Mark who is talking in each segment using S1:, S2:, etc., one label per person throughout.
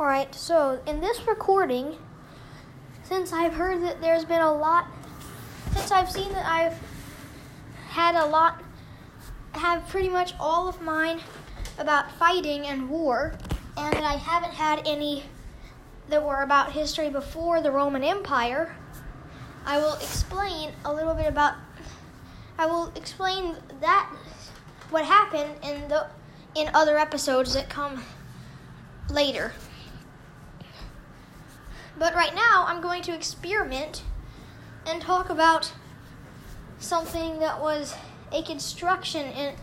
S1: Alright, so in this recording, since I've heard that there's been a lot, since I've seen that I've had a lot, have pretty much all of mine about fighting and war, and that I haven't had any that were about history before the Roman Empire, I will explain a little bit about, I will explain that, what happened in the, in other episodes that come later. But right now, I'm going to experiment and talk about something that was a construction in,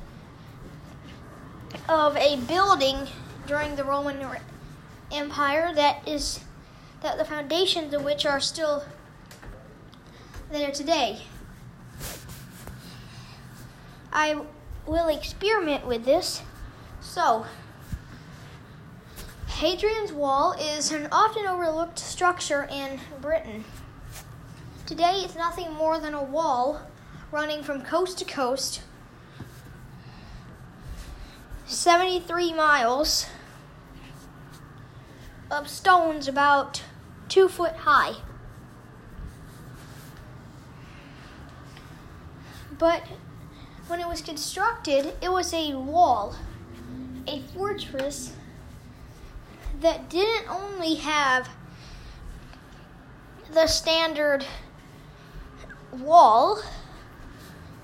S1: of a building during the Roman Empire that is that the foundations of which are still there today. I will experiment with this. So, Hadrian's Wall is an often overlooked structure in Britain. Today, it's nothing more than a wall running from coast to coast, 73 miles, of stones about two foot high. But when it was constructed, it was a wall, a fortress that didn't only have the standard wall,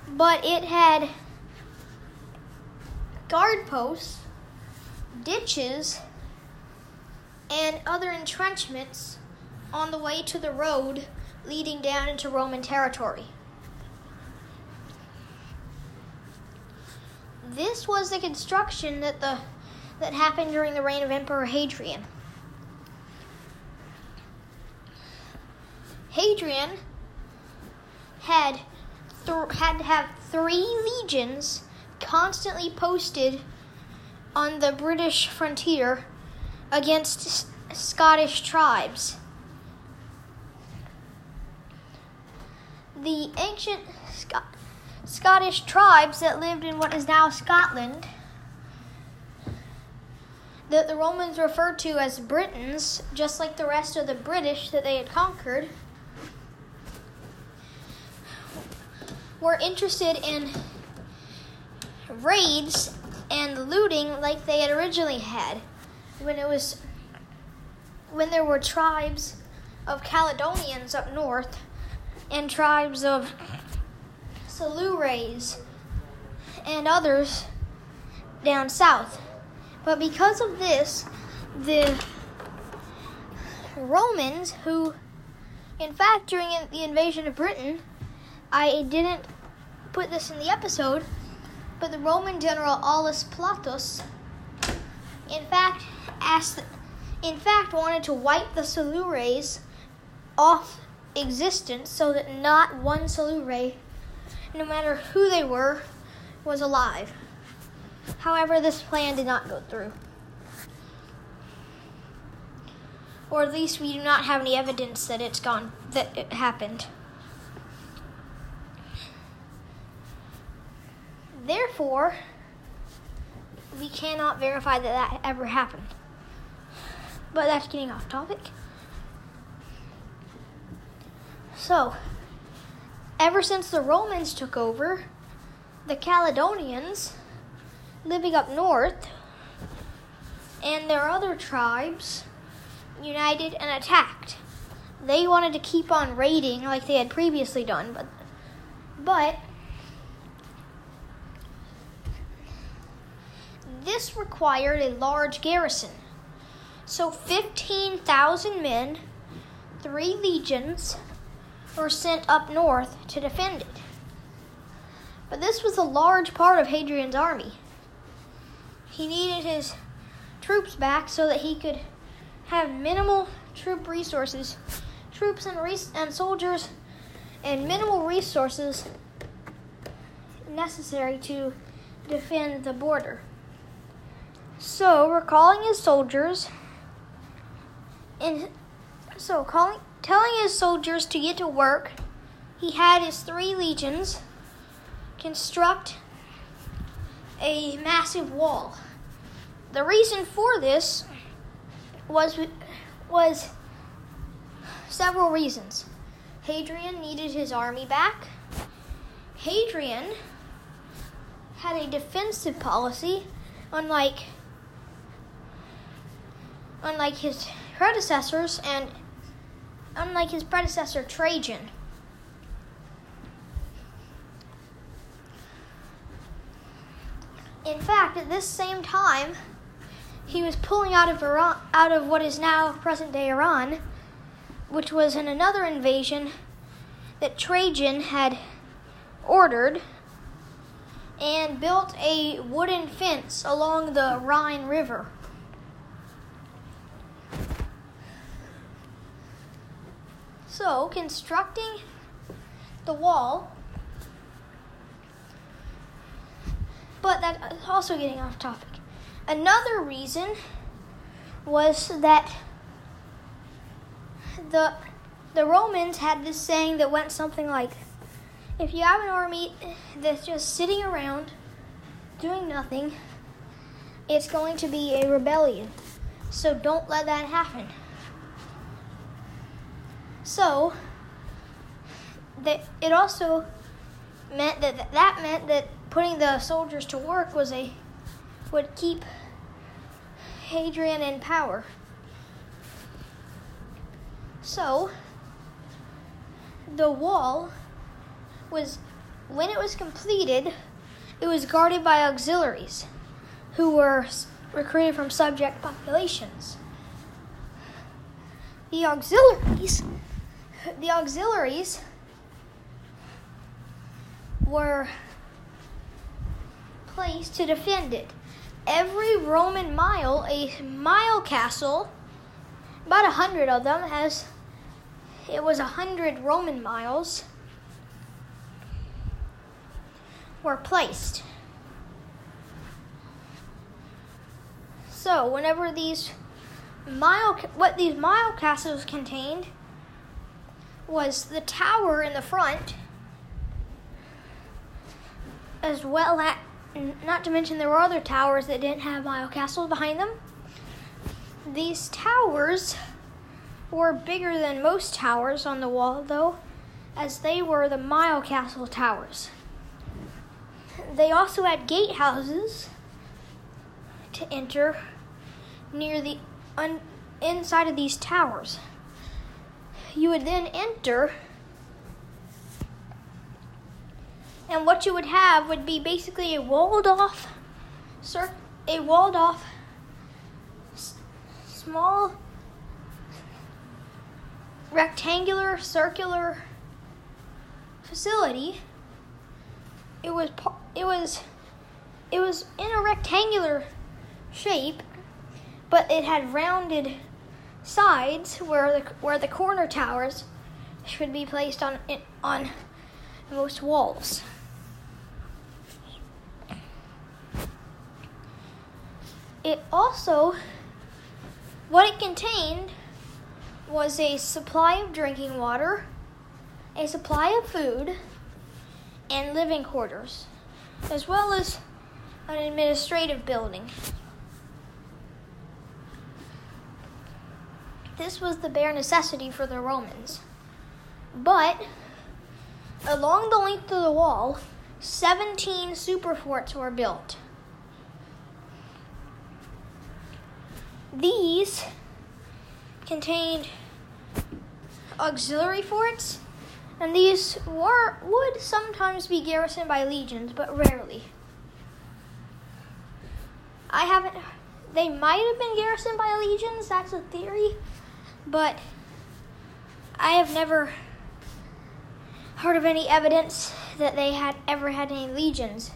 S1: but it had guard posts, ditches, and other entrenchments on the way to the road leading down into Roman territory. This was the construction that the that happened during the reign of Emperor Hadrian. Hadrian had th- had to have three legions constantly posted on the British frontier against S- Scottish tribes. The ancient Sc- Scottish tribes that lived in what is now Scotland that the Romans referred to as Britons, just like the rest of the British that they had conquered, were interested in raids and looting like they had originally had when it was when there were tribes of Caledonians up north and tribes of Silures and others down south. But because of this, the Romans, who, in fact, during the invasion of Britain, I didn't put this in the episode, but the Roman general Aulus Plautius, in fact, asked, in fact, wanted to wipe the Silures off existence so that not one Silure, no matter who they were, was alive. However, this plan did not go through. Or at least we do not have any evidence that it's gone that it happened. Therefore, we cannot verify that that ever happened. But that's getting off topic. So, ever since the Romans took over, the Caledonians living up north, and their other tribes united and attacked. They wanted to keep on raiding like they had previously done, but but this required a large garrison. So 15,000 men, three legions, were sent up north to defend it. But this was a large part of Hadrian's army he needed his troops back so that he could have minimal troop resources, troops and, res- and soldiers, and minimal resources necessary to defend the border. So, recalling his soldiers, and so calling, telling his soldiers to get to work, he had his three legions construct a massive wall. The reason for this was was several reasons. Hadrian needed his army back. Hadrian had a defensive policy, unlike unlike his predecessors and unlike his predecessor Trajan. In fact, at this same time, he was pulling out of Iran, out of what is now present-day Iran, which was in another invasion that Trajan had ordered and built a wooden fence along the Rhine River. So, constructing the wall, but that's also getting off topic. Another reason was that the the Romans had this saying that went something like if you have an army that's just sitting around doing nothing, it's going to be a rebellion. So don't let that happen. So that it also meant that that meant that putting the soldiers to work was a would keep Hadrian in power. So the wall was when it was completed, it was guarded by auxiliaries who were recruited from subject populations. The auxiliaries the auxiliaries were placed to defend it. Every Roman mile, a mile castle, about a hundred of them, has it was a hundred Roman miles were placed. So, whenever these mile what these mile castles contained was the tower in the front as well as not to mention there were other towers that didn't have mile castles behind them. These towers were bigger than most towers on the wall though, as they were the mile castle towers. They also had gatehouses to enter near the un- inside of these towers. You would then enter, and what you would have would be basically a walled off, cir- a walled off, s- small, rectangular, circular facility. It was it was it was in a rectangular shape, but it had rounded sides where the where the corner towers should be placed on on most walls. It also what it contained was a supply of drinking water, a supply of food, and living quarters, as well as an administrative building. This was the bare necessity for the Romans. But along the length of the wall, 17 super forts were built. These contained auxiliary forts and these were would sometimes be garrisoned by legions, but rarely. I haven't. They might have been garrisoned by legions. That's a theory, but I have never heard of any evidence that they had ever had any legions.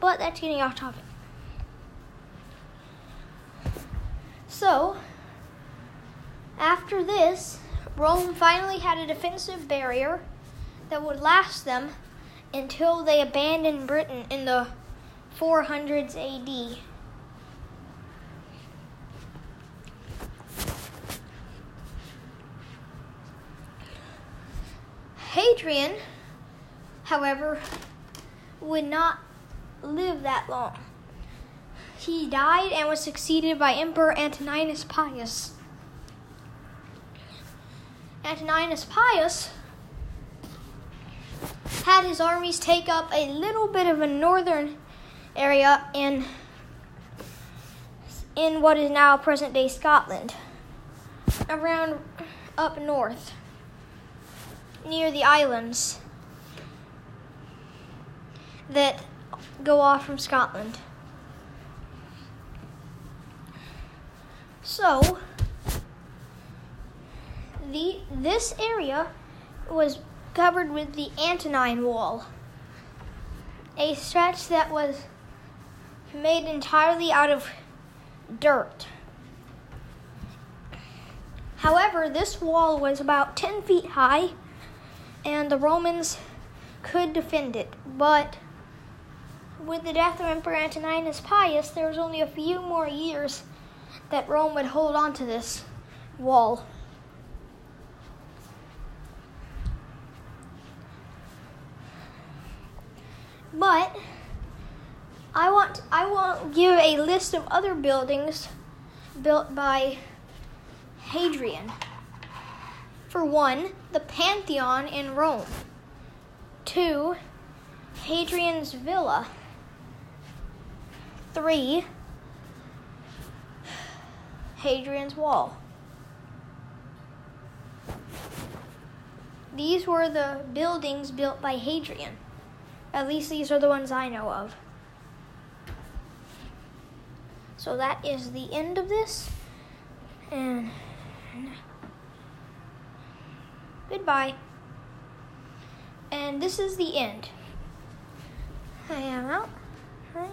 S1: But that's getting off topic. So, after this, Rome finally had a defensive barrier that would last them until they abandoned Britain in the 400s AD. Hadrian, however, would not live that long. He died and was succeeded by Emperor Antoninus Pius. Antoninus Pius had his armies take up a little bit of a northern area in in what is now present day Scotland, around up north, near the islands that go off from Scotland. So, the this area was covered with the Antonine Wall, a stretch that was made entirely out of dirt. However, this wall was about 10 feet high, and the Romans could defend it. But with the death of Emperor Antoninus Pius, there was only a few more years that Rome would hold on to this wall. But I want I want give a list of other buildings built by Hadrian. For one, the Pantheon in Rome. Two, Hadrian's Villa. Three, Hadrian's Wall. These were the buildings built by Hadrian. At least these are the ones I know of. So that is the end of this. And goodbye. And this is the end. I am out. Right?